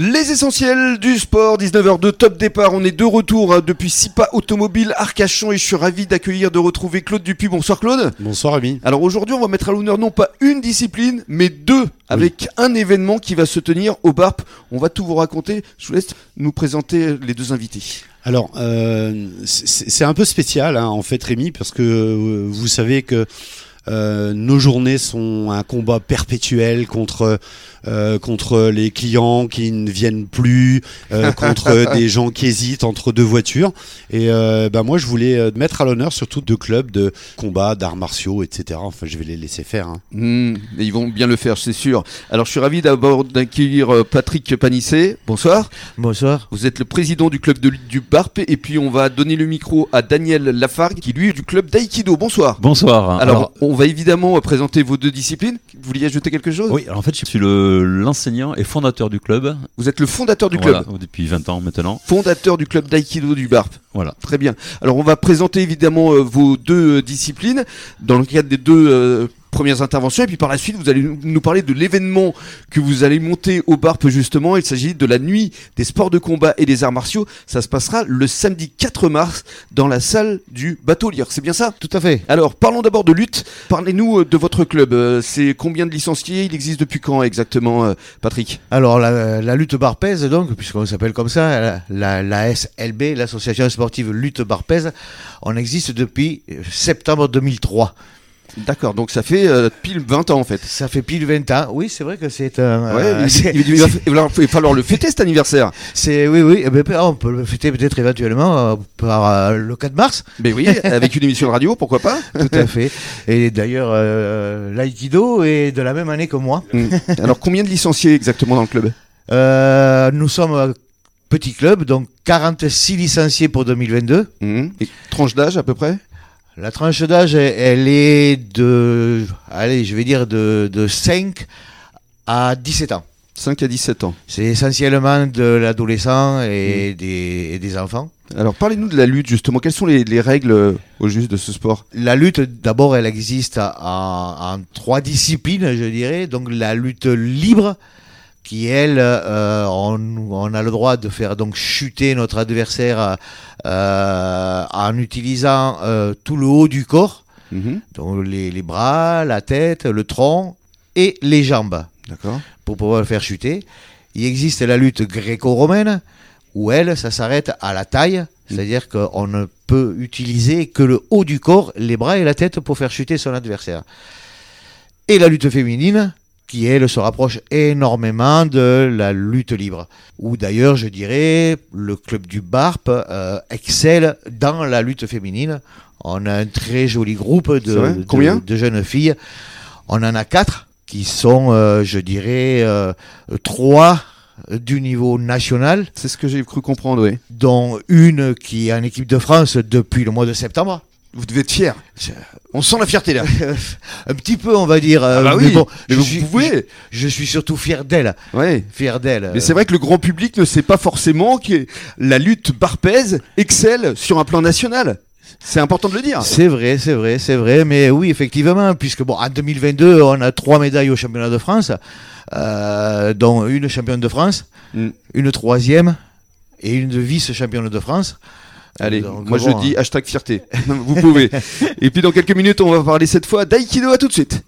Les essentiels du sport, 19h de top départ. On est de retour hein, depuis SIPA Automobile Arcachon et je suis ravi d'accueillir, de retrouver Claude Dupuis. Bonsoir Claude. Bonsoir Rémi. Alors aujourd'hui, on va mettre à l'honneur non pas une discipline, mais deux, avec un événement qui va se tenir au BARP. On va tout vous raconter. Je vous laisse nous présenter les deux invités. Alors, euh, c'est c'est un peu spécial hein, en fait Rémi, parce que euh, vous savez que euh, nos journées sont un combat perpétuel contre euh, contre les clients qui ne viennent plus, euh, contre des gens qui hésitent entre deux voitures. Et euh, bah moi, je voulais euh, mettre à l'honneur surtout deux clubs de combat, d'arts martiaux, etc. Enfin, je vais les laisser faire. hein. Et ils vont bien le faire, c'est sûr. Alors je suis ravi d'abord d'accueillir Patrick Panissé. Bonsoir. Bonsoir. Vous êtes le président du club de lutte du BARP et puis on va donner le micro à Daniel Lafargue qui lui est du club d'Aïkido. Bonsoir. Bonsoir. Alors, on va évidemment euh, présenter vos deux disciplines. Vous vouliez ajouter quelque chose? Oui, alors en fait, je suis le- l'enseignant et fondateur du club. Vous êtes le fondateur du club? Voilà, depuis 20 ans maintenant. Fondateur du club d'Aïkido du BARP. Voilà. Très bien. Alors on va présenter évidemment euh, vos deux euh, disciplines dans le cadre des deux premières interventions et puis par la suite vous allez nous- parler de l'événement que vous allez monter au BARP justement. Il s'agit de la nuit des sports de combat et des arts martiaux. Ça se passera le samedi 4 mars dans la salle du bateau lire. C'est bien ça? Tout à fait. Alors parlons d'abord de lutte. Parlez-nous euh, de votre club. Euh, C'est combien de licenciés? Il existe depuis quand exactement euh, Patrick? Alors la, la lutte barpèse, donc, puisqu'on s'appelle comme ça, la, SLB, l'association sportive lutte barpèse, on existe depuis septembre 2003. D'accord, donc ça fait euh, pile 20 ans en fait. Ça fait pile 20 ans. Oui, c'est vrai que c'est un. Ouais, euh, il, c'est- il- il va, il falloir le fêter cet anniversaire. c'est oui, oui. eh ben, on peut le fêter peut-être éventuellement euh, par euh, le 4 mars. Mais oui, avec une émission de radio, pourquoi pas Tout à fait. Et d'ailleurs, l'aïkido est de la même année que moi. Mm. Alors combien de licenciés exactement dans le club? Nous sommes un petit club, donc 46 licenciés pour 2022. Mm. Et tranche d'âge à peu près? La tranche d'âge, elle- est de, allez, je vais dire de, de 5 à 17 ans. 5 à 17 ans. C'est essentiellement de l'adolescent et, des, et des enfants. Alors parlez-nous de la lutte justement. Quelles sont les, les règles euh, au juste de ce sport? La lutte, d'abord, elle existe en, en trois disciplines, je dirais. Donc la lutte libre, qui elle, euh, on, on a le droit de faire donc chuter notre adversaire euh, en utilisant euh, tout le haut du corps, Mhm. donc les, les bras, la tête, le tronc et les jambes. D'accord. pour pouvoir le faire chuter. Il existe la lutte gréco-romaine, où elle, ça s'arrête à la taille, c'est-à-dire qu'on ne peut utiliser que le haut du corps, les bras et la tête pour faire chuter son adversaire. Et la lutte féminine, qui elle se rapproche énormément de la lutte libre, où d'ailleurs je dirais le club du BARP euh, excelle dans la lutte féminine. On a un très joli groupe de jeunes filles. On en a quatre qui sont, euh, je dirais, euh, trois du niveau national, C'est ce que j'ai cru comprendre, oui. dont une qui est en équipe de France depuis le mois de septembre. Vous devez être fier. On sent la fierté là. un petit peu, on va dire. euh, Ah bah mais oui, bon, mais je, vous suis, pouvez. je, je suis surtout fier d'elle. Ouais. Fier d'elle. Mais c'est vrai que le grand public ne sait pas forcément que la lutte barpèse excelle sur un plan national. C'est important de le dire. C'est vrai, c'est vrai, c'est vrai, mais oui, effectivement, puisque bon, en 2022, on a trois médailles au championnat de France, euh, dont une championne de France, Mm. une troisième et une vice-championne de France. Allez, moi je dis hashtag fierté. Vous pouvez. Et puis dans quelques minutes, on va parler cette fois d'Aïkido. À tout de suite.